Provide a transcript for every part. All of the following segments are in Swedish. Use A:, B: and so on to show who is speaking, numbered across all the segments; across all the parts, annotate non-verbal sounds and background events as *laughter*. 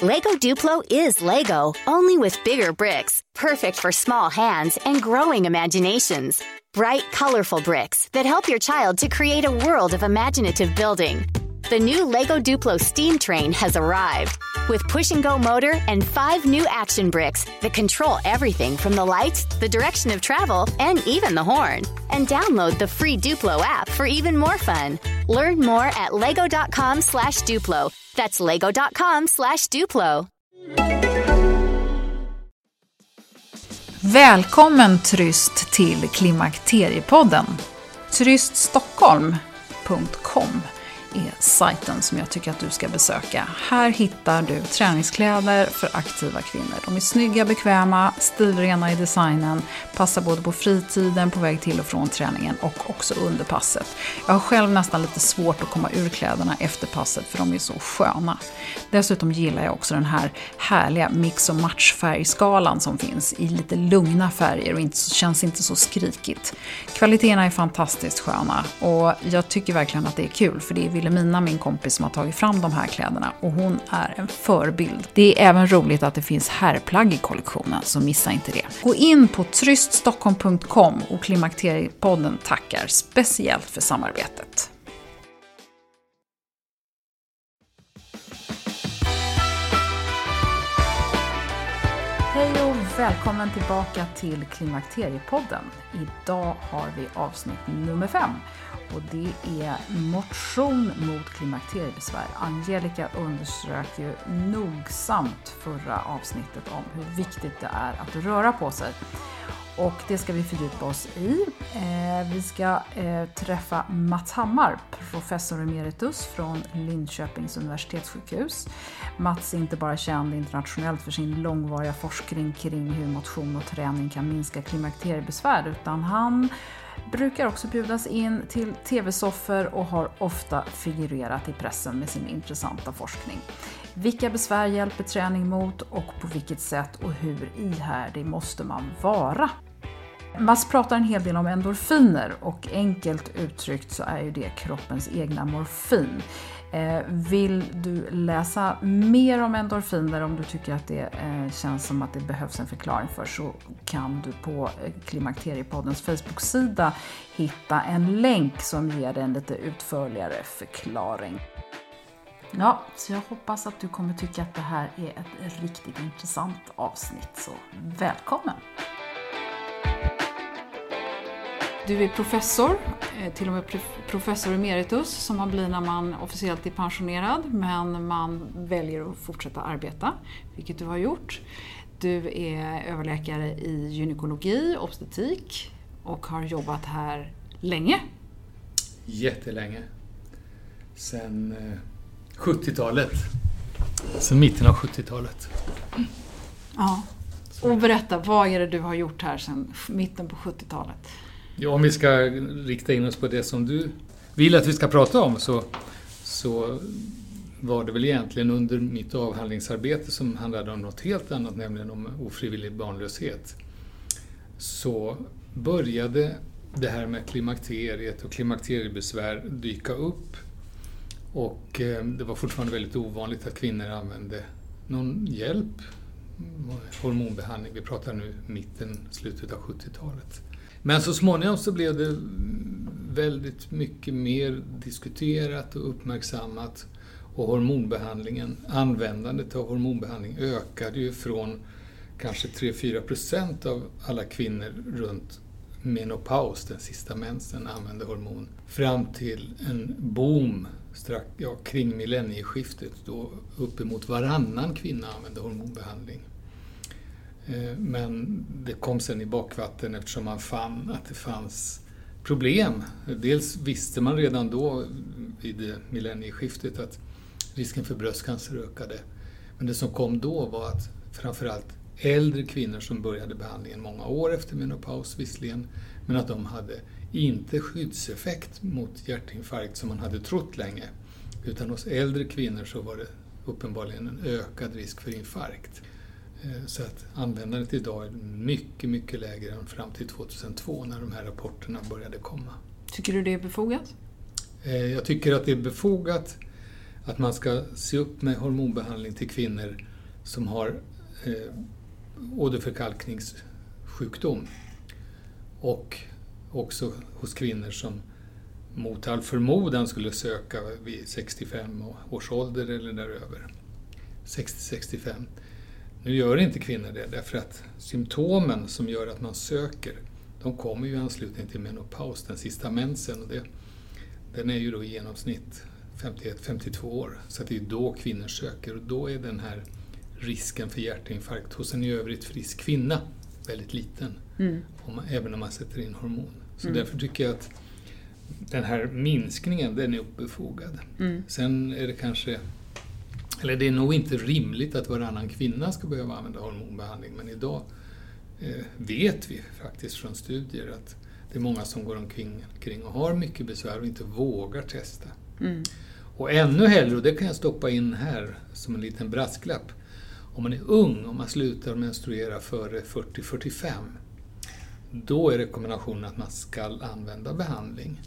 A: Lego Duplo is Lego, only with bigger bricks, perfect for small hands and growing imaginations. Bright, colorful bricks that help your child to create a world of imaginative building. The new Lego Duplo steam train has arrived with push and go motor and five new action bricks that control everything from the lights, the direction of travel, and even the horn. And download the free Duplo app for even more fun. Learn more at lego.com slash Duplo. That's lego.com slash Duplo.
B: Välkommen Tryst till Klimakteriepodden. Tryststockholm.com är sajten som jag tycker att du ska besöka. Här hittar du träningskläder för aktiva kvinnor. De är snygga, bekväma, stilrena i designen, passar både på fritiden, på väg till och från träningen och också under passet. Jag har själv nästan lite svårt att komma ur kläderna efter passet för de är så sköna. Dessutom gillar jag också den här härliga mix och matchfärgskalan som finns i lite lugna färger och inte, känns inte så skrikigt. Kvaliteterna är fantastiskt sköna och jag tycker verkligen att det är kul för det är Wilhelmina, min kompis, som har tagit fram de här kläderna och hon är en förebild. Det är även roligt att det finns herrplagg i kollektionen, så missa inte det. Gå in på tryststockholm.com och Klimakteriepodden tackar speciellt för samarbetet. Hej och välkommen tillbaka till Klimakteriepodden. Idag har vi avsnitt nummer fem och det är motion mot klimakteriebesvär. Angelica underströk ju nogsamt förra avsnittet om hur viktigt det är att röra på sig. Och det ska vi fördjupa oss i. Eh, vi ska eh, träffa Mats Hammar, professor emeritus från Linköpings universitetssjukhus. Mats är inte bara känd internationellt för sin långvariga forskning kring hur motion och träning kan minska klimakteriebesvär, utan han brukar också bjudas in till tv-soffor och har ofta figurerat i pressen med sin intressanta forskning. Vilka besvär hjälper träning mot och på vilket sätt och hur ihärdig måste man vara? Mass pratar en hel del om endorfiner och enkelt uttryckt så är ju det kroppens egna morfin. Eh, vill du läsa mer om endorfiner om du tycker att det eh, känns som att det behövs en förklaring för så kan du på eh, Klimakteriepoddens Facebook-sida hitta en länk som ger dig en lite utförligare förklaring. Ja, så jag hoppas att du kommer tycka att det här är ett riktigt intressant avsnitt, så välkommen! Du är professor, eh, till och med professor emeritus som man blir när man officiellt är pensionerad men man väljer att fortsätta arbeta, vilket du har gjort. Du är överläkare i gynekologi, obstetrik och har jobbat här länge.
C: Jättelänge. Sen 70-talet. Eh, Sen mitten av 70-talet.
B: Ja. Och berätta, vad är det du har gjort här sedan mitten på 70-talet?
C: Ja, om vi ska rikta in oss på det som du vill att vi ska prata om så, så var det väl egentligen under mitt avhandlingsarbete som handlade om något helt annat, nämligen om ofrivillig barnlöshet. Så började det här med klimakteriet och klimakteriebesvär dyka upp. Och eh, det var fortfarande väldigt ovanligt att kvinnor använde någon hjälp, hormonbehandling. Vi pratar nu mitten, slutet av 70-talet. Men så småningom så blev det väldigt mycket mer diskuterat och uppmärksammat och hormonbehandlingen, användandet av hormonbehandling ökade ju från kanske 3-4 procent av alla kvinnor runt menopaus, den sista mensen, använde hormon, fram till en boom strax, ja, kring millennieskiftet då uppemot varannan kvinna använde hormonbehandling. Eh, men det kom sen i bakvatten eftersom man fann att det fanns problem. Dels visste man redan då vid millennieskiftet att risken för bröstcancer ökade. Men det som kom då var att framförallt äldre kvinnor som började behandlingen många år efter menopaus visserligen, men att de hade inte skyddseffekt mot hjärtinfarkt som man hade trott länge. Utan hos äldre kvinnor så var det uppenbarligen en ökad risk för infarkt. Eh, så att användandet idag är mycket, mycket lägre än fram till 2002 när de här rapporterna började komma.
B: Tycker du det är befogat?
C: Eh, jag tycker att det är befogat att man ska se upp med hormonbehandling till kvinnor som har eh, åderförkalkningssjukdom och också hos kvinnor som mot all förmodan skulle söka vid 65 års ålder eller däröver. 60-65. Nu gör inte kvinnor det därför att symptomen som gör att man söker de kommer ju i anslutning till menopaus, den sista mensen. Och det, den är ju då i genomsnitt 51-52 år. Så det är då kvinnor söker och då är den här risken för hjärtinfarkt hos en i övrigt frisk kvinna väldigt liten. Mm. Om man, även om man sätter in hormon. Så mm. därför tycker jag att den här minskningen, den är obefogad. Mm. Sen är det kanske, eller det är nog inte rimligt att varannan kvinna ska behöva använda hormonbehandling, men idag eh, vet vi faktiskt från studier att det är många som går omkring, omkring och har mycket besvär och inte vågar testa. Mm. Och ännu hellre, och det kan jag stoppa in här som en liten brasklapp, om man är ung, om man slutar menstruera före 40-45, då är rekommendationen att man ska använda behandling.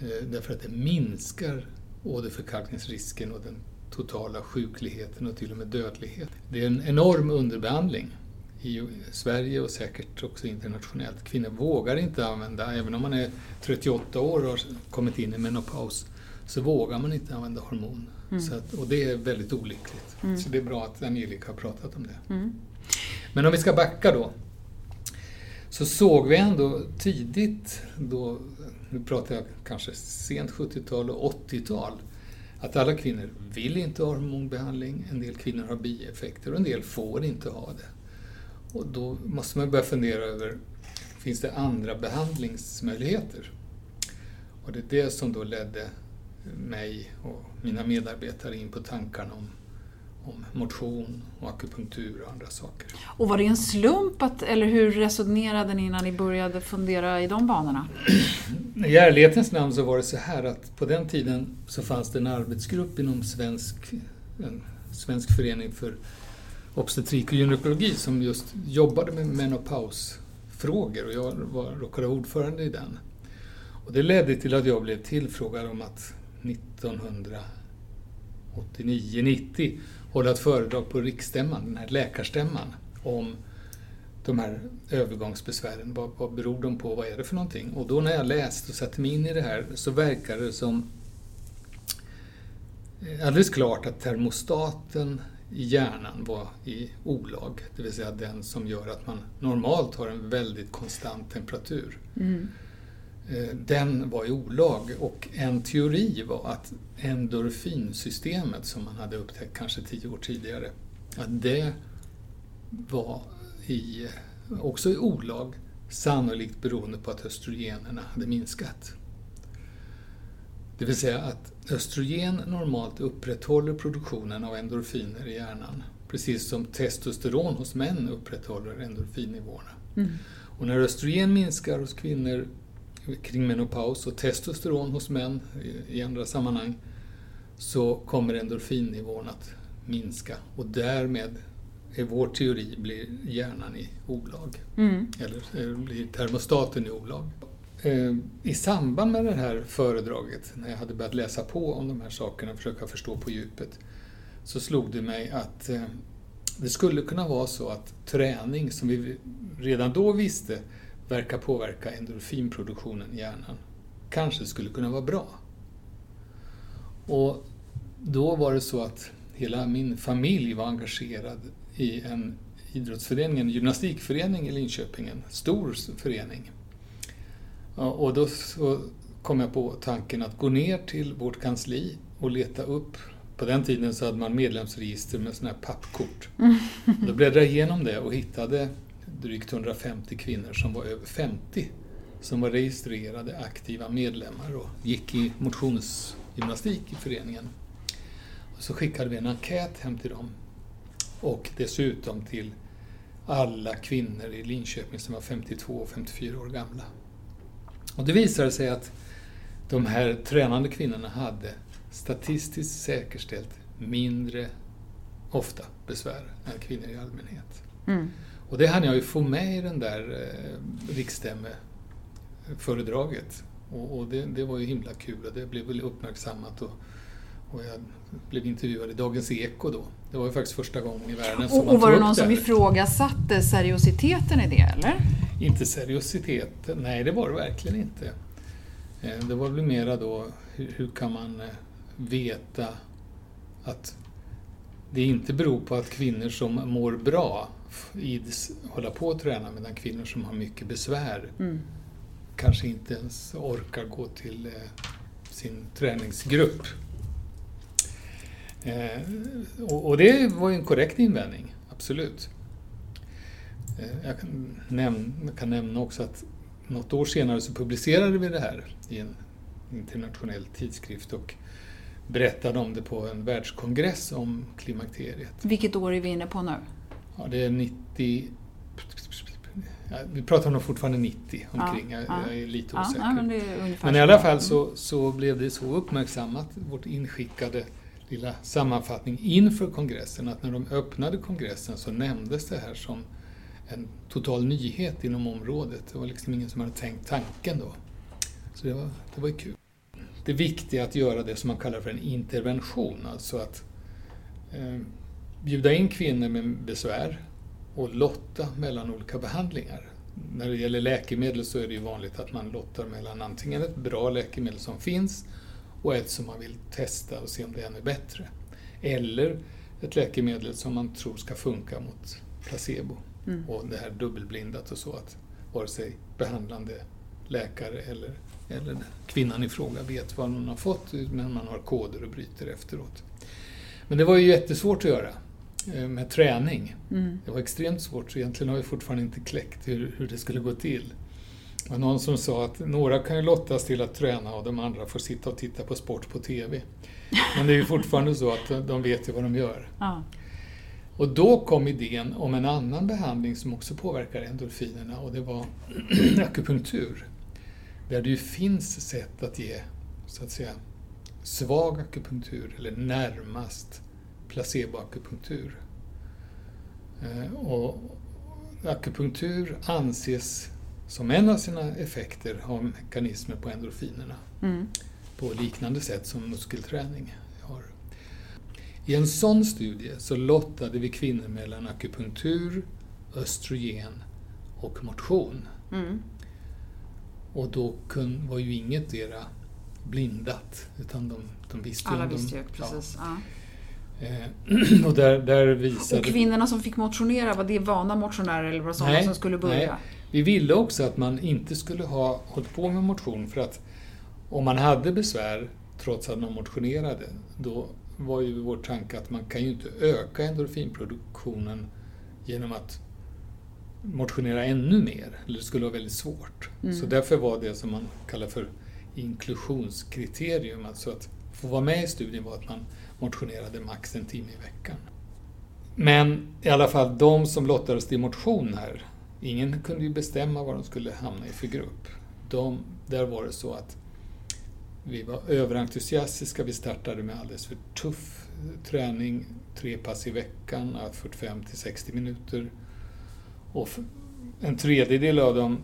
C: Eh, därför att det minskar åderförkalkningsrisken och den totala sjukligheten och till och med dödlighet. Det är en enorm underbehandling i Sverige och säkert också internationellt. Kvinnor vågar inte använda, även om man är 38 år och har kommit in i menopaus, så vågar man inte använda hormon. Mm. Så att, och det är väldigt olyckligt. Mm. Så det är bra att Angelica har pratat om det. Mm. Men om vi ska backa då, så såg vi ändå tidigt, då, nu pratar jag kanske sent 70-tal och 80-tal, att alla kvinnor vill inte ha hormonbehandling, en del kvinnor har bieffekter och en del får inte ha det. Och då måste man börja fundera över, finns det andra behandlingsmöjligheter? Och det är det som då ledde mig och mina medarbetare in på tankarna om, om motion och akupunktur och andra saker.
B: Och var det en slump, att, eller hur resonerade ni innan ni började fundera i de banorna? *clears throat*
C: I ärlighetens namn så var det så här att på den tiden så fanns det en arbetsgrupp inom svensk, en svensk förening för obstetrik och gynekologi som just jobbade med menopausfrågor och jag var, råkade vara ordförande i den. Och det ledde till att jag blev tillfrågad om att 1989-90 hålla ett föredrag på riksstämman, den här läkarstämman, om de här övergångsbesvären. Vad, vad beror de på? Vad är det för någonting? Och då när jag läste och satte mig in i det här så verkar det som eh, alldeles klart att termostaten i hjärnan var i olag, det vill säga den som gör att man normalt har en väldigt konstant temperatur. Mm. Eh, den var i olag och en teori var att endorfinsystemet som man hade upptäckt kanske tio år tidigare, att det var i, också i olag, sannolikt beroende på att östrogenerna hade minskat. Det vill säga att östrogen normalt upprätthåller produktionen av endorfiner i hjärnan, precis som testosteron hos män upprätthåller endorfinnivåerna. Mm. Och när östrogen minskar hos kvinnor kring menopaus och testosteron hos män i andra sammanhang så kommer endorfinnivån att minska och därmed är vår teori blir hjärnan i olag. Mm. Eller blir termostaten i olag. Eh, I samband med det här föredraget, när jag hade börjat läsa på om de här sakerna och försöka förstå på djupet, så slog det mig att eh, det skulle kunna vara så att träning, som vi redan då visste verkar påverka endorfinproduktionen i hjärnan, kanske skulle kunna vara bra. Och då var det så att hela min familj var engagerad i en idrottsförening, en gymnastikförening i Linköping, en stor förening. Och då kom jag på tanken att gå ner till vårt kansli och leta upp på den tiden så hade man medlemsregister med sådana här pappkort. Då bläddrade jag igenom det och hittade drygt 150 kvinnor som var över 50 som var registrerade aktiva medlemmar och gick i motionsgymnastik i föreningen. Och så skickade vi en enkät hem till dem och dessutom till alla kvinnor i Linköping som var 52 och 54 år gamla. Och det visade sig att de här tränande kvinnorna hade statistiskt säkerställt mindre ofta besvär än kvinnor i allmänhet. Mm. Och det hann jag ju få med i den där eh, riksstämmeföredraget. Och, och det, det, var ju himla kul och det blev väl uppmärksammat och, och jag blev intervjuad i Dagens Eko då. Det var ju faktiskt första gången i världen som
B: Och,
C: man
B: och var det någon som ifrågasatte seriositeten i det, eller?
C: Inte seriositet, nej det var det verkligen inte. Eh, Det var väl mera då, hur, hur kan man eh, veta att det inte beror på att kvinnor som mår bra ids hålla på att träna medan kvinnor som har mycket besvär
B: Mm.
C: kanske inte ens orkar gå till eh, sin träningsgrupp. Eh, och, och det var ju en korrekt invändning, absolut. Eh, jag kan, näm jag kan nämna också att något år senare så publicerade vi det här i en internationell tidskrift och berättade om det på en världskongress om klimakteriet.
B: Vilket år är vi inne på nu?
C: Ja, det är 90... Ja, vi pratar nog fortfarande 90 omkring,
B: Ja,
C: jag,
B: ja.
C: jag är lite osäker.
B: ja, men,
C: Men i alla fall så, så blev det så uppmärksammat, vårt inskickade lilla sammanfattning inför kongressen, att när de öppnade kongressen så nämndes det här som en total nyhet inom området. Det var liksom ingen som hade tänkt tanken då. Så det var, det var kul. Det viktiga är att göra det som man kallar för en intervention, alltså att eh, bjuda in kvinnor med besvär och lotta mellan olika behandlingar. När det gäller läkemedel så är det ju vanligt att man lottar mellan antingen ett bra läkemedel som finns och ett som man vill testa och se om det är ännu bättre. Eller ett läkemedel som man tror ska funka mot placebo.
B: Mm.
C: Och det här dubbelblindat och så att vare sig behandlande läkare eller, eller kvinnan i fråga vet vad hon har fått men man har koder och bryter efteråt. Men det var ju jättesvårt att göra med träning.
B: Mm.
C: Det var extremt svårt, så egentligen har vi fortfarande inte kläckt hur, hur det skulle gå till. Det var någon som sa att några kan ju lottas till att träna och de andra får sitta och titta på sport på TV. Men det är ju fortfarande så att de vet ju vad de gör.
B: Ja.
C: Och då kom idén om en annan behandling som också påverkar endorfinerna och det var *clears throat* akupunktur. Där det ju finns sätt att ge, så att säga, svag akupunktur eller närmast placeboakupunktur. Eh, Och akupunktur anses som en av sina effekter ha mekanismer på endorfinerna
B: Mm.
C: på liknande sätt som muskelträning har. I en sån studie så lottade vi kvinnor mellan akupunktur, östrogen och motion.
B: Mm.
C: Och då kun, var ju inget dera blindat, utan de, de visste
B: Alla
C: om de,
B: visste ju, precis. Ja.
C: Ja. Eh, *clears throat* och där, där visade...
B: Och kvinnorna som fick motionera, var det vana motionärer eller var det sådana som skulle börja?
C: nej. Vi ville också att man inte skulle ha hållit på med motion för att om man hade besvär trots att man motionerade, då var ju vår tanke att man kan ju inte öka endorfinproduktionen genom att motionera ännu mer. Eller det skulle vara väldigt svårt.
B: Mm.
C: Så därför var det som man kallar för inklusionskriterium, alltså att få vara med i studien var att man motionerade max en timme i veckan. Men i alla fall, de som lottades till motion här, ingen kunde ju bestämma vad de skulle hamna i för grupp. De, där var det så att vi var överentusiastiska, vi startade med alldeles för tuff träning, tre pass i veckan, 45 till 60 minuter. Och en tredjedel av dem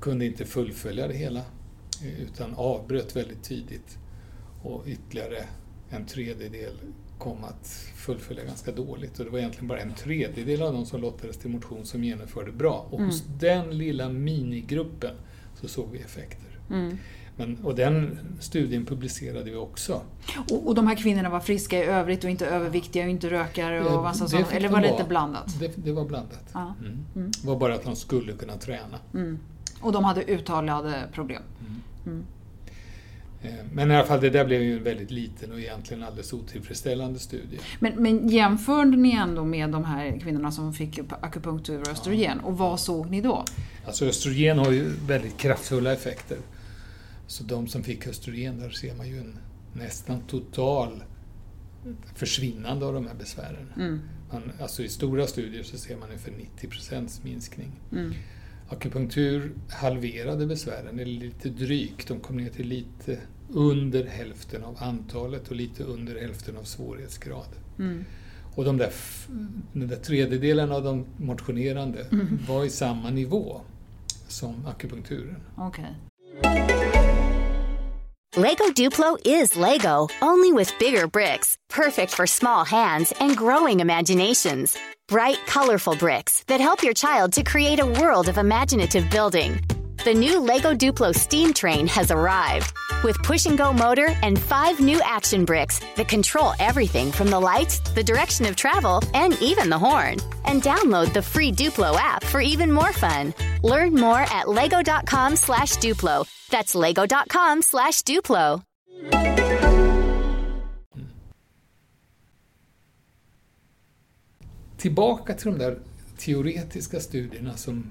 C: kunde inte fullfölja det hela, eh, utan avbröt väldigt tidigt. Och ytterligare en tredjedel kom att fullfölja ganska dåligt. Och det var egentligen bara en tredjedel av de som lottades till motion som genomförde bra. Och hos den lilla minigruppen så såg vi effekter.
B: Mm.
C: Men, och den studien publicerade vi också.
B: Och, och de här kvinnorna var friska i övrigt och inte överviktiga och inte rökare och
C: Ja,
B: massa sånt? Eller var det lite blandat?
C: Det, det var blandat.
B: Ja.
C: Mm. Det var bara att de skulle kunna träna.
B: Mm. Och de hade uttalade problem?
C: Eh, Men i alla fall, det där blev ju en väldigt liten och egentligen alldeles otillfredsställande studie.
B: Men, men jämförde ni ändå med de här kvinnorna som fick akupunktur och östrogen? Och vad såg ni då?
C: Alltså östrogen har ju väldigt kraftfulla effekter. Så de som fick östrogen, där ser man ju en nästan total försvinnande av de här besvären.
B: Mm.
C: Man, alltså I stora studier så ser man ungefär 90 procents minskning.
B: Mm.
C: Akupunktur halverade besvären, eller lite drygt. De kom ner till lite under hälften av antalet och lite under hälften av svårighetsgrad.
B: Mm.
C: Och de där, den där tredjedelen av de motionerande var i samma nivå som akupunkturen.
B: Okej.
A: Lego Duplo is Lego, only with bigger bricks, perfect for small hands and growing imaginations. Bright, colorful bricks that help your child to create a world of imaginative building. The new Lego Duplo steam train has arrived with push and go motor and five new action bricks that control everything from the lights, the direction of travel, and even the horn. And download the free Duplo app for even more fun. Learn more at lego.com slash Duplo. That's lego.com slash Duplo.
C: Tillbaka till de där teoretiska studierna som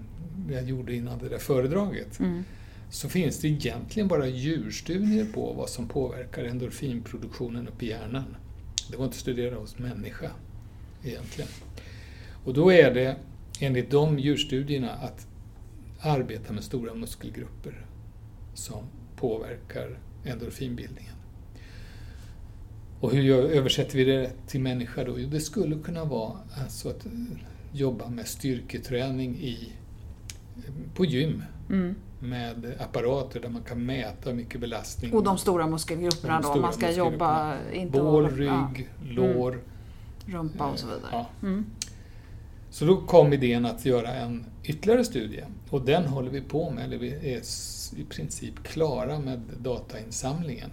C: jag gjorde innan det där föredraget.
B: Mm.
C: Så finns det egentligen bara djurstudier på vad som påverkar endorfinproduktionen uppe i hjärnan. Det var inte studerat hos människa egentligen. Och då är det enligt de djurstudierna att arbeta med stora muskelgrupper som påverkar endorfinbildningen. Och hur gör, översätter vi det till människa då? Jo, det skulle kunna vara alltså att eh, jobba med styrketräning i, på gym
B: Mm.
C: med apparater där man kan mäta hur mycket belastning.
B: Och de stora muskelgrupperna
C: De
B: då,
C: stora
B: man ska jobba inte
C: Bål,
B: ja,
C: rygg, lår.
B: rumpa och så vidare.
C: Ja.
B: Mm.
C: Så då kom idén att göra en ytterligare studie och den håller vi på med, eller vi är i princip klara med datainsamlingen.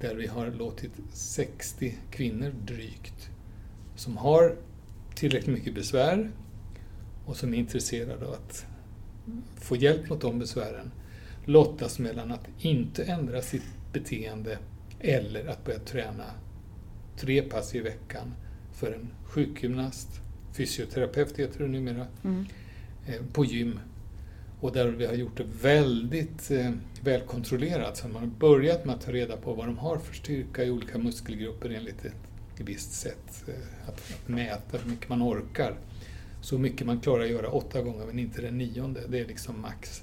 C: Där vi har låtit 60 kvinnor drygt som har tillräckligt mycket besvär och som är intresserade av att få hjälp mot de besvären lottas mellan att inte ändra sitt beteende eller att börja träna tre pass i veckan för en sjukgymnast, fysioterapeut heter det numera,
B: Mm.
C: eh, på gym. Och där vi har gjort det väldigt eh, välkontrollerat. Så man har börjat med att ta reda på vad de har för styrka i olika muskelgrupper enligt ett visst sätt. Eh, att, att mäta hur mycket man orkar. Så mycket man klarar att göra åtta gånger men inte den nionde. Det är liksom max.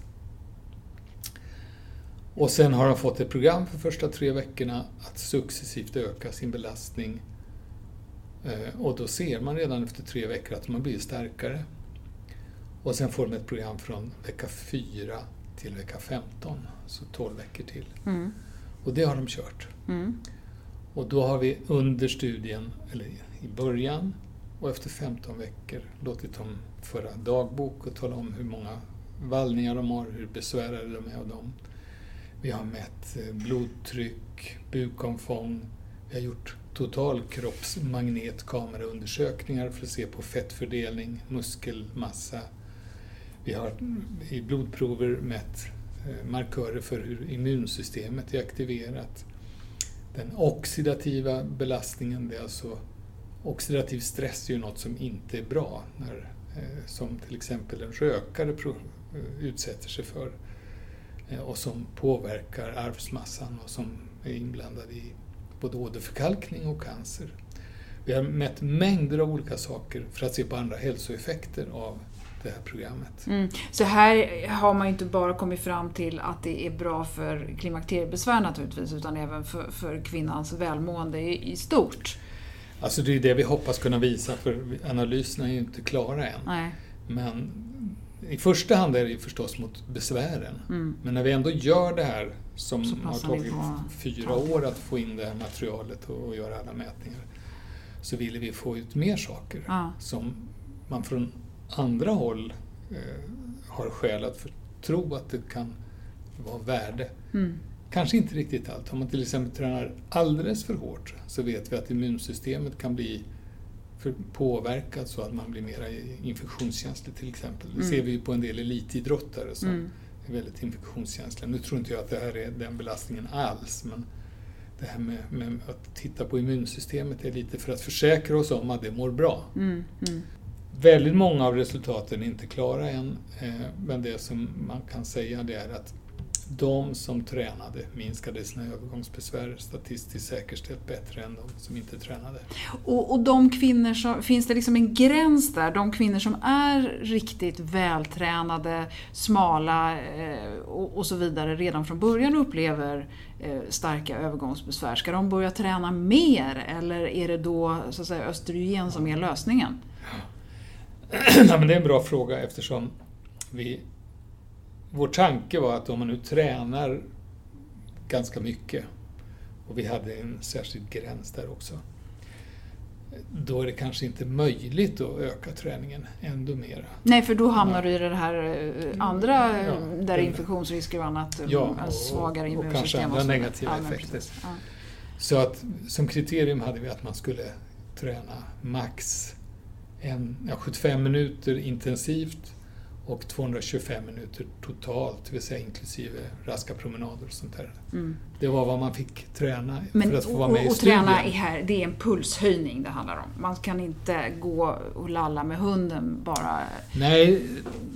C: Och sen har de fått ett program för första tre veckorna att successivt öka sin belastning. Eh, Och då ser man redan efter tre veckor att de har blivit starkare. Och sen får de ett program från vecka 4 till vecka 15, så 12 veckor till.
B: Mm.
C: Och det har de kört.
B: Mm.
C: Och då har vi under studien, eller i början och efter 15 veckor, låtit dem föra dagbok och tala om hur många vallningar de har, hur besvärade de är av dem. Vi har mätt eh, blodtryck, bukomfång, vi har gjort totalkroppsmagnetkameraundersökningar för att se på fettfördelning, muskelmassa. Vi har i blodprover mätt eh, markörer för hur immunsystemet är aktiverat. Den oxidativa belastningen, det är alltså oxidativ stress är ju något som inte är bra, när, eh, som till exempel en rökare eh, utsätter sig för och som påverkar arvsmassan och som är inblandad i både åderförkalkning och cancer. Vi har mätt mängder av olika saker för att se på andra hälsoeffekter av det här programmet.
B: Mm. Så här har man ju inte bara kommit fram till att det är bra för klimakteriebesvär naturligtvis, utan även för, för kvinnans välmående i, i stort.
C: Alltså det är det vi hoppas kunna visa, för analyserna är ju inte klara än.
B: Nej.
C: Men i första hand är det ju förstås mot besvären.
B: Mm.
C: Men när vi ändå gör det här som har tagit fyra år att få in det här materialet och, och göra alla mätningar, så ville vi få ut mer saker
B: Ja.
C: som man från andra håll eh, har skäl att för, tro att det kan vara värde.
B: Mm.
C: Kanske inte riktigt allt. Om man till exempel tränar alldeles för hårt så vet vi att immunsystemet kan bli påverkat så att man blir mer infektionskänslig till exempel. Det
B: Mm.
C: ser vi ju på en del elitidrottare som
B: Mm.
C: är väldigt infektionskänsliga. Nu tror inte jag att det här är den belastningen alls men det här med, med att titta på immunsystemet är lite för att försäkra oss om att det mår bra.
B: Mm.
C: Väldigt många av resultaten är inte klara än, eh, men det som man kan säga det är att de som tränade minskade sina övergångsbesvär statistiskt säkerställt bättre än de som inte tränade.
B: Och, och de kvinnor som, finns det liksom en gräns där? De kvinnor som är riktigt vältränade, smala eh, och, och så vidare redan från början upplever eh, starka övergångsbesvär. Ska de börja träna mer eller är det då så att säga, östrogen som är lösningen? *clears throat*
C: Nej, men det är en bra fråga eftersom vi, vår tanke var att om man nu tränar ganska mycket. Och vi hade en särskild gräns där också. Då är det kanske inte möjligt att öka träningen ändå mer.
B: Nej, för då hamnar du i det här eh, andra,
C: Ja,
B: där
C: det-
B: infektionsrisker och annat,
C: Ja,
B: en
C: och-
B: svagare
C: och
B: immunsystem.
C: kanske andra
B: vidare.
C: negativa
B: Ja,
C: effekter.
B: Ja.
C: Så att som kriterium hade vi att man skulle träna max en, ja, 75 minuter intensivt och 225 minuter totalt, det vill säga inklusive raska promenader och sånt där.
B: Mm.
C: Det var vad man fick träna
B: Men
C: för att få vara med
B: och,
C: i
B: och
C: studien.
B: träna är här, det är en pulshöjning det handlar om. Man kan inte gå och lalla med hunden bara.
C: Nej,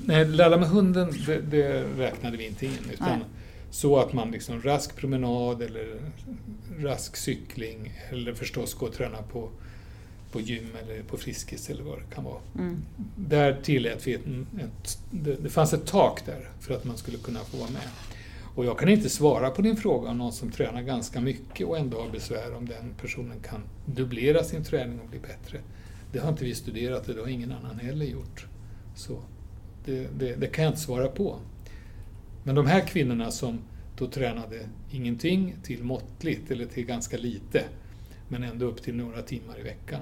C: nej lalla med hunden, det, det räknade vi inte in. Utan
B: Nej.
C: så att man liksom rask promenad eller rask cykling eller förstås gå och träna på, på gym eller på Friskis eller vad det kan vara.
B: Mm.
C: Där tillät vi ett, ett, det, fanns ett tak där för att man skulle kunna få vara med. Och jag kan inte svara på din fråga om någon som tränar ganska mycket och ändå har besvär om den personen kan dubblera sin träning och bli bättre. Det har inte vi studerat och det har ingen annan heller gjort. Så det, det, det kan jag inte svara på. Men de här kvinnorna som då tränade ingenting till måttligt eller till ganska lite men ändå upp till några timmar i veckan.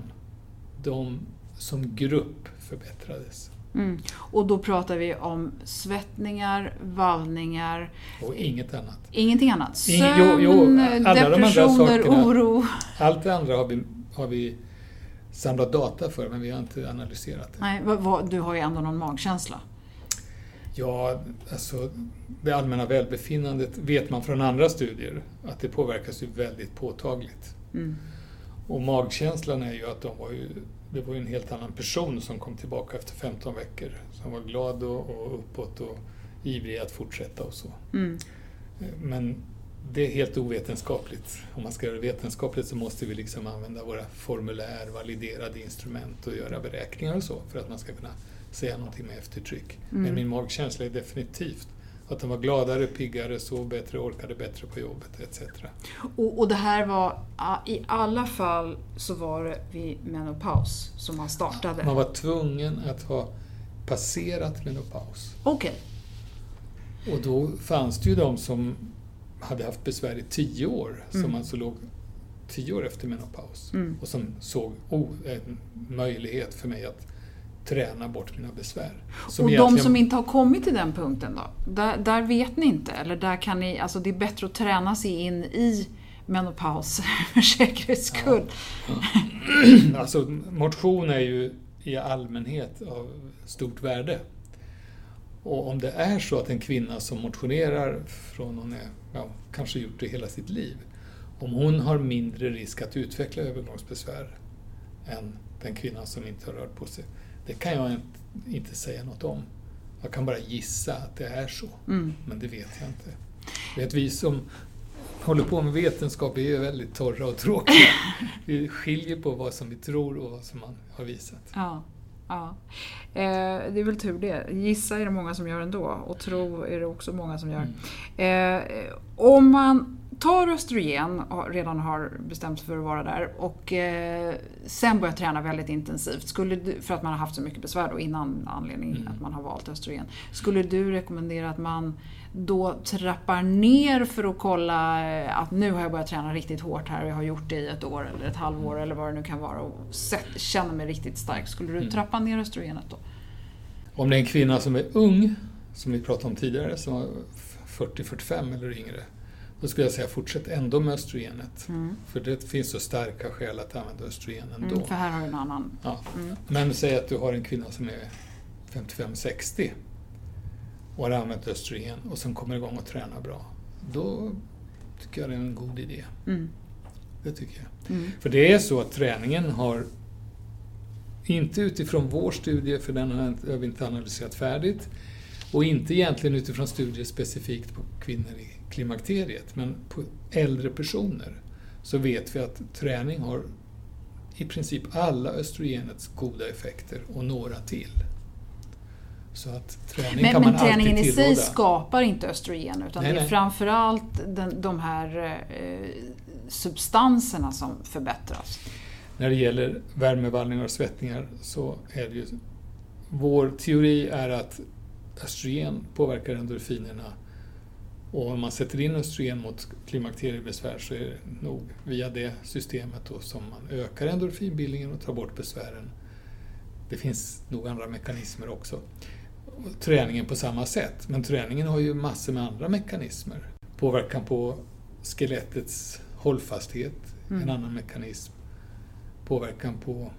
C: De som grupp förbättrades.
B: Mm. Och då pratar vi om svettningar, vallningar,
C: Och inget annat.
B: ingenting annat. Sömn,
C: jo, jo, de
B: depressioner,
C: sakerna.
B: oro.
C: Allt det andra har vi, har vi samlat data för men vi har inte analyserat det.
B: Nej, vad, vad, du har ju ändå någon magkänsla.
C: Ja, alltså det allmänna välbefinnandet vet man från andra studier att det påverkas ju väldigt påtagligt.
B: Mm.
C: Och magkänslan är ju att de var ju, det var en helt annan person som kom tillbaka efter 15 veckor. Som var glad och, och uppåt och ivrig att fortsätta och så.
B: Mm.
C: Men det är helt ovetenskapligt. Om man ska göra det vetenskapligt så måste vi liksom använda våra formulär, validerade instrument och göra beräkningar och så för att man ska kunna säga någonting med eftertryck.
B: Mm.
C: Men min magkänsla är definitivt att de var gladare, piggare, sov bättre, orkade bättre på jobbet etc.
B: Och, och det här var, i alla fall så var det vid menopaus som man startade.
C: Man var tvungen att ha passerat menopaus.
B: Okej.
C: Och då fanns det ju de som hade haft besvär i tio år, som
B: Mm.
C: alltså låg tio år efter menopaus.
B: Mm.
C: Och som såg oh, en möjlighet för mig att träna bort mina besvär. Som
B: och de
C: egentligen-
B: som inte har kommit till den punkten då? Där, där vet ni inte? Eller där kan ni, alltså det är bättre att träna sig in i menopaus *laughs* för säkerhets skull. *clears throat*
C: Alltså, motion är ju i allmänhet av stort värde. Och om det är så att en kvinna som motionerar från hon är, ja, kanske gjort det hela sitt liv, om hon har mindre risk att utveckla övergångsbesvär än den kvinnan som inte har rört på sig, det kan jag inte, säga något om. Jag kan bara gissa att det är så,
B: Mm.
C: men det vet jag inte. Vet, vi som håller på med vetenskap är ju väldigt torra och tråkiga. *laughs* Vi skiljer på vad som vi tror och vad som man har visat.
B: Ja. ja. Eh, det är väl tur det. Gissa är det många som gör ändå och tro är det också många som gör.
C: Mm.
B: Eh, om man tar östrogen och redan har bestämt sig för att vara där och eh, sen börjar träna väldigt intensivt, skulle du, för att man har haft så mycket besvär då innan anledningen
C: Mm.
B: att man har valt östrogen. Skulle du rekommendera att man då trappar ner för att kolla eh, att nu har jag börjat träna riktigt hårt här och jag har gjort det i ett år eller ett halvår eller vad det nu kan vara och sett, känner mig riktigt stark. Skulle du
C: Mm.
B: trappa ner östrogenet då?
C: Om det är en kvinna som är ung, som vi pratade om tidigare, som var 40-45 eller yngre, då skulle jag säga fortsätt ändå med östrogenet.
B: Mm.
C: För det finns så starka skäl att använda östrogen ändå.
B: Mm, för här har du en annan.
C: Ja.
B: Mm.
C: Men säg att du har en kvinna som är 55-60 och har använt östrogen och som kommer igång och tränar bra. Då tycker jag det är en god idé.
B: Mm.
C: Det tycker jag.
B: Mm.
C: För det är så att träningen har, inte utifrån vår studie, för den har vi inte analyserat färdigt, och inte egentligen utifrån studier specifikt på kvinnor i klimakteriet, men på äldre personer, så vet vi att träning har i princip alla östrogenets goda effekter och några till. Så att träning
B: Men,
C: kan man
B: men träningen
C: alltid
B: i sig skapar inte östrogen utan
C: Nej,
B: det är
C: nej.
B: framförallt den, de här eh, substanserna som förbättras.
C: När det gäller värmevallningar och svettningar så är det ju... Vår teori är att östrogen påverkar endorfinerna Och om man sätter in östrogen mot klimakteriebesvär så är det nog via det systemet då som man ökar endorfinbildningen och tar bort besvären. Det finns nog andra mekanismer också. Träningen på samma sätt, men träningen har ju massor med andra mekanismer. Påverkan på skelettets hållfasthet, mm. en annan mekanism. Påverkan på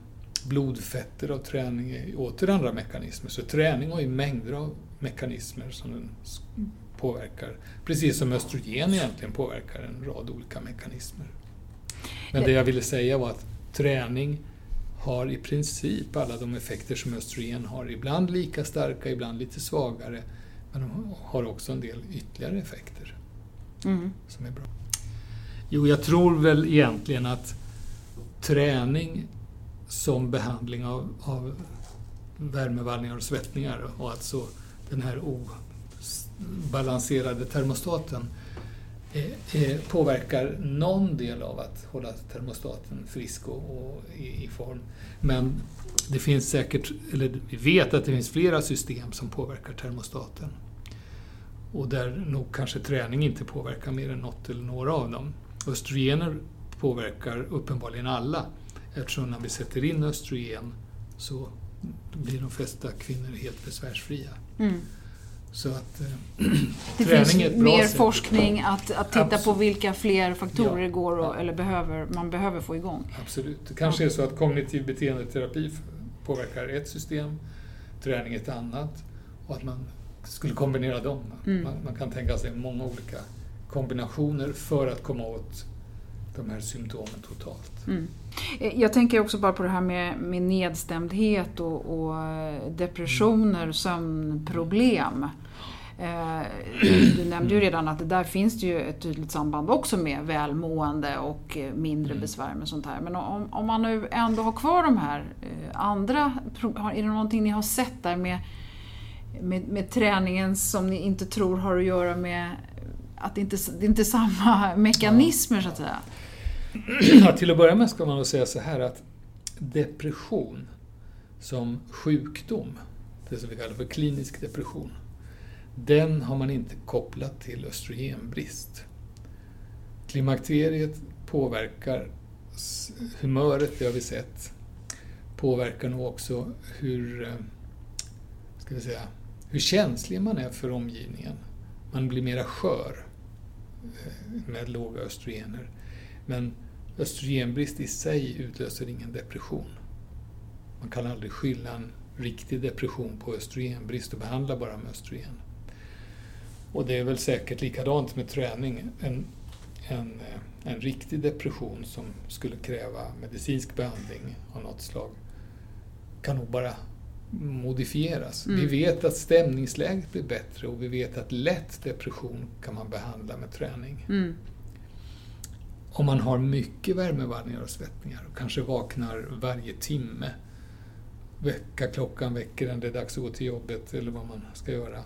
C: blodfetter av träning är åter andra mekanismer. Så träning har ju mängder av mekanismer som den påverkar. Precis som östrogen egentligen påverkar en rad olika mekanismer. Men det jag ville säga var att träning har i princip alla de effekter som östrogen har. Ibland lika starka, ibland lite svagare. Men de har också en del ytterligare effekter mm. som är bra. Jo, jag tror väl egentligen att träning som behandling av, av värmevallningar och svettningar och alltså den här balanserade termostaten eh, eh, påverkar någon del av att hålla termostaten frisk och, och i, i, form. Men det finns säkert, eller vi vet att det finns flera system som påverkar termostaten. Och där nog kanske träning inte påverkar mer än något eller några av dem. Östrogener påverkar uppenbarligen alla eftersom när vi sätter in östrogen så blir de flesta kvinnor helt besvärsfria. Mm. Så att eh,
B: Det finns mer sätt. forskning att, att titta Absolut. på vilka fler faktorer ja. går och, eller behöver, man behöver få igång.
C: Absolut. Det kanske är så att kognitiv beteendeterapi påverkar ett system, träning ett annat och att man skulle kombinera dem. Mm. Man, man, kan tänka sig många olika kombinationer för att komma åt de här symptomen totalt. Mm.
B: Eh, jag tänker också bara på det här med, med nedstämdhet och, och depressioner, mm. sömnproblem. Eh, du nämnde ju redan att där finns det ju ett tydligt samband också med välmående och eh, mindre mm. besvär med sånt här. Men om, om man nu ändå har kvar de här andra, är det någonting ni har sett där med, med, med träningen som ni inte tror har att göra med att det inte det är inte samma *laughs* mekanismer så att säga?
C: Ja, till att börja med ska man nog säga så här att depression som sjukdom, det som vi kallar för klinisk depression, den har man inte kopplat till östrogenbrist. Klimakteriet påverkar humöret, det har vi sett. Påverkar nog också hur, eh, ska vi säga, hur känslig man är för omgivningen. Man blir mera skör eh, med låga östrogener. Men östrogenbrist i sig utlöser ingen depression. Man kan aldrig skylla en riktig depression på östrogenbrist och behandla bara med östrogen. Och det är väl säkert likadant med träning. En, en, eh, en riktig depression som skulle kräva medicinsk behandling av något slag kan nog bara modifieras. Mm. Vi vet att stämningsläget blir bättre och vi vet att lätt depression kan man behandla med träning. Mm om man har mycket värmevallningar och svettningar och kanske vaknar varje timme, väckarklockan väcker en, det är dags att gå till jobbet eller vad man ska göra,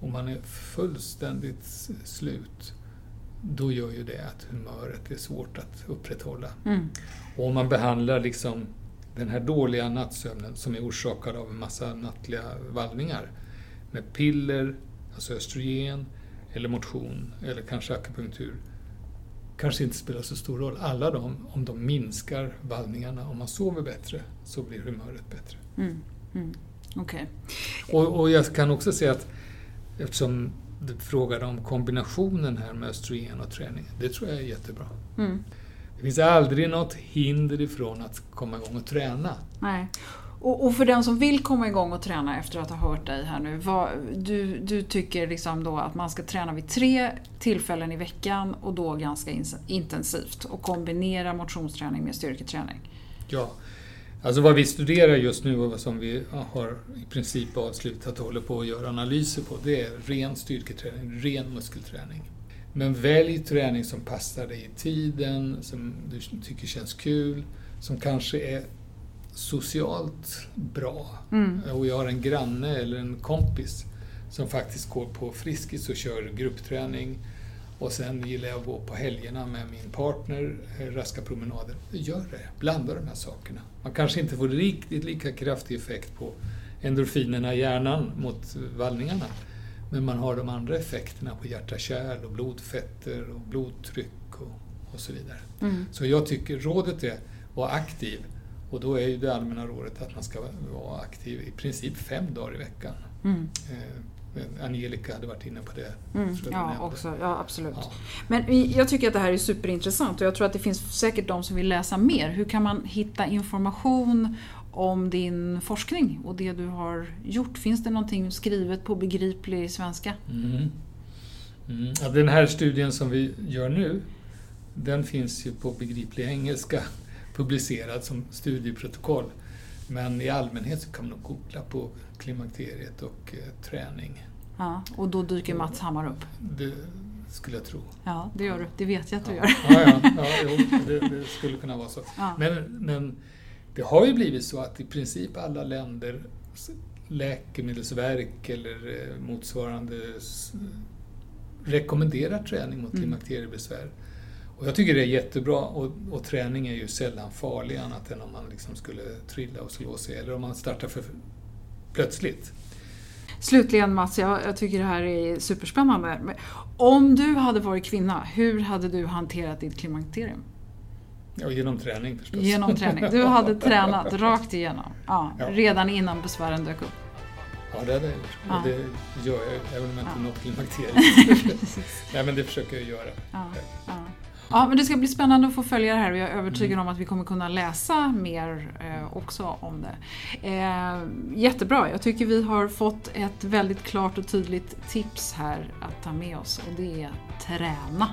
C: och man är fullständigt slut, då gör ju det att humöret är svårt att upprätthålla. Mm. Och om man behandlar liksom den här dåliga nattsömnen som är orsakad av en massa nattliga vallningar med piller, alltså östrogen, eller motion, eller kanske akupunktur, kanske inte spelar så stor roll. Alla de, om de minskar vallningarna, om man sover bättre, så blir humöret bättre. Mm.
B: Mm. Okay.
C: Och, och, jag kan också säga att eftersom du frågade om kombinationen här med östrogen och träning, det tror jag är jättebra. Mm. Det finns aldrig något hinder ifrån att komma igång och träna.
B: Nej. Och, och, för den som vill komma igång och träna efter att ha hört dig här nu. Vad, du, du tycker liksom då att man ska träna vid tre tillfällen i veckan och då ganska intensivt och kombinera motionsträning med styrketräning?
C: Ja, alltså vad vi studerar just nu och som vi har i princip avslutat och håller på att göra analyser på, det är ren styrketräning, ren muskelträning. Men välj träning som passar dig i tiden, som du tycker känns kul, som kanske är socialt bra. Mm. Och jag har en granne eller en kompis som faktiskt går på Friskis och kör gruppträning. Och sen gillar jag att gå på helgerna med min partner, eh, raska promenader. Gör det, blanda de här sakerna. Man kanske inte får riktigt lika kraftig effekt på endorfinerna i hjärnan mot vallningarna. Men man har de andra effekterna på hjärta-kärl och blodfetter och blodtryck och, och så vidare.
B: Mm.
C: Så jag tycker rådet är att vara aktiv och då är ju det allmänna rådet att man ska vara aktiv i princip fem dagar i veckan.
B: Mm.
C: Eh, Angelica hade varit inne på det.
B: Mm, ja, också, ja, absolut.
C: Ja.
B: Men jag tycker att det här är superintressant och jag tror att det finns säkert de som vill läsa mer. Hur kan man hitta information om din forskning och det du har gjort? Finns det någonting skrivet på begriplig svenska?
C: Mm. Mm. Ja, den här studien som vi gör nu, den finns ju på begriplig engelska publicerad som studieprotokoll. Men i allmänhet så kan man googla på klimakteriet och eh, träning.
B: Ja, och då dyker Mats Hammar upp.
C: Det skulle jag tro.
B: Ja, det gör du. Det vet jag att du
C: Ja,
B: gör.
C: ja, ja, ja jo, det, det skulle kunna vara så.
B: Ja.
C: Men, men det har ju blivit så att i princip alla länder, läkemedelsverk eller eh, motsvarande, rekommenderar träning mot
B: Mm.
C: klimakteriebesvär. Och jag tycker det är jättebra och, och träning är ju sällan farlig annat än om man liksom skulle trilla och slå sig eller om man startar för plötsligt.
B: Slutligen Mats, jag, jag tycker det här är superspännande. Men Om du hade varit kvinna, hur hade du hanterat ditt klimakterium?
C: Ja, genom träning förstås.
B: Genom träning. Du hade tränat *laughs* rakt igenom. Ja,
C: Ja.
B: Redan innan besvären dök upp.
C: Ja, det hade jag gjort.
B: Ja.
C: Det gör jag även om jag inte
B: Ja.
C: nått klimakteriet. *laughs* Nej, men det försöker jag göra.
B: Ja, ja. men det ska bli spännande att få följa det här och jag är övertygad om att vi kommer kunna läsa mer eh, också om det. Eh, jättebra, jag tycker vi har fått ett väldigt klart och tydligt tips här att ta med oss och det är träna.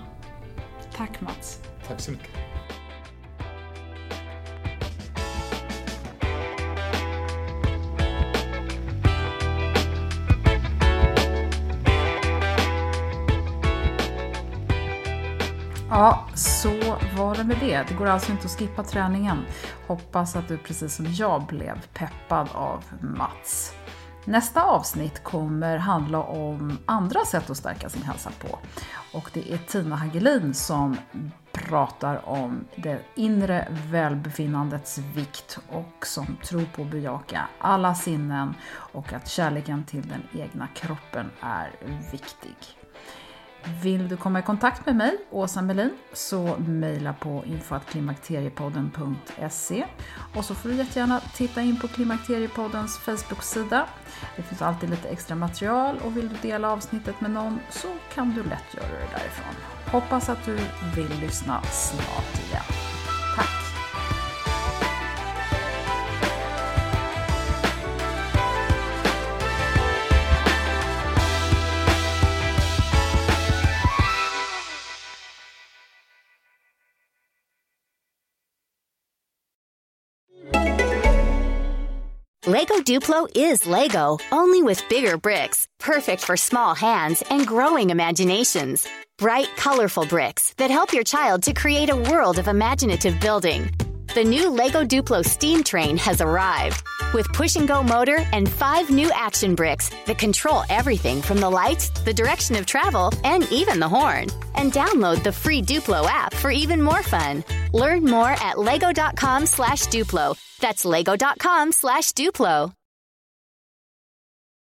B: Tack Mats.
C: Tack så mycket.
B: Ja, så var det med det. Det går alltså inte att skippa träningen. Hoppas att du precis som jag blev peppad av Mats. Nästa avsnitt kommer handla om andra sätt att stärka sin hälsa på. Och det är Tina Hagelin som pratar om det inre välbefinnandets vikt och som tror på att bejaka alla sinnen och att kärleken till den egna kroppen är viktig. Vill du komma i kontakt med mig, Åsa Melin, så mejla på infoatklimakteriepodden.se och så får du jättegärna titta in på Klimakteriepoddens Facebook-sida. Det finns alltid lite extra material och vill du dela avsnittet med någon så kan du lätt göra det därifrån. Hoppas att du vill lyssna snart igen.
A: Lego Duplo is Lego, only with bigger bricks, perfect for small hands and growing imaginations. Bright, colorful bricks that help your child to create a world of imaginative building. The new Lego Duplo steam train has arrived with push and go motor and five new action bricks that control everything from the lights, the direction of travel, and even the horn. And download the free Duplo app for even more fun. Learn more at lego.com slash Duplo. That's lego.com slash Duplo.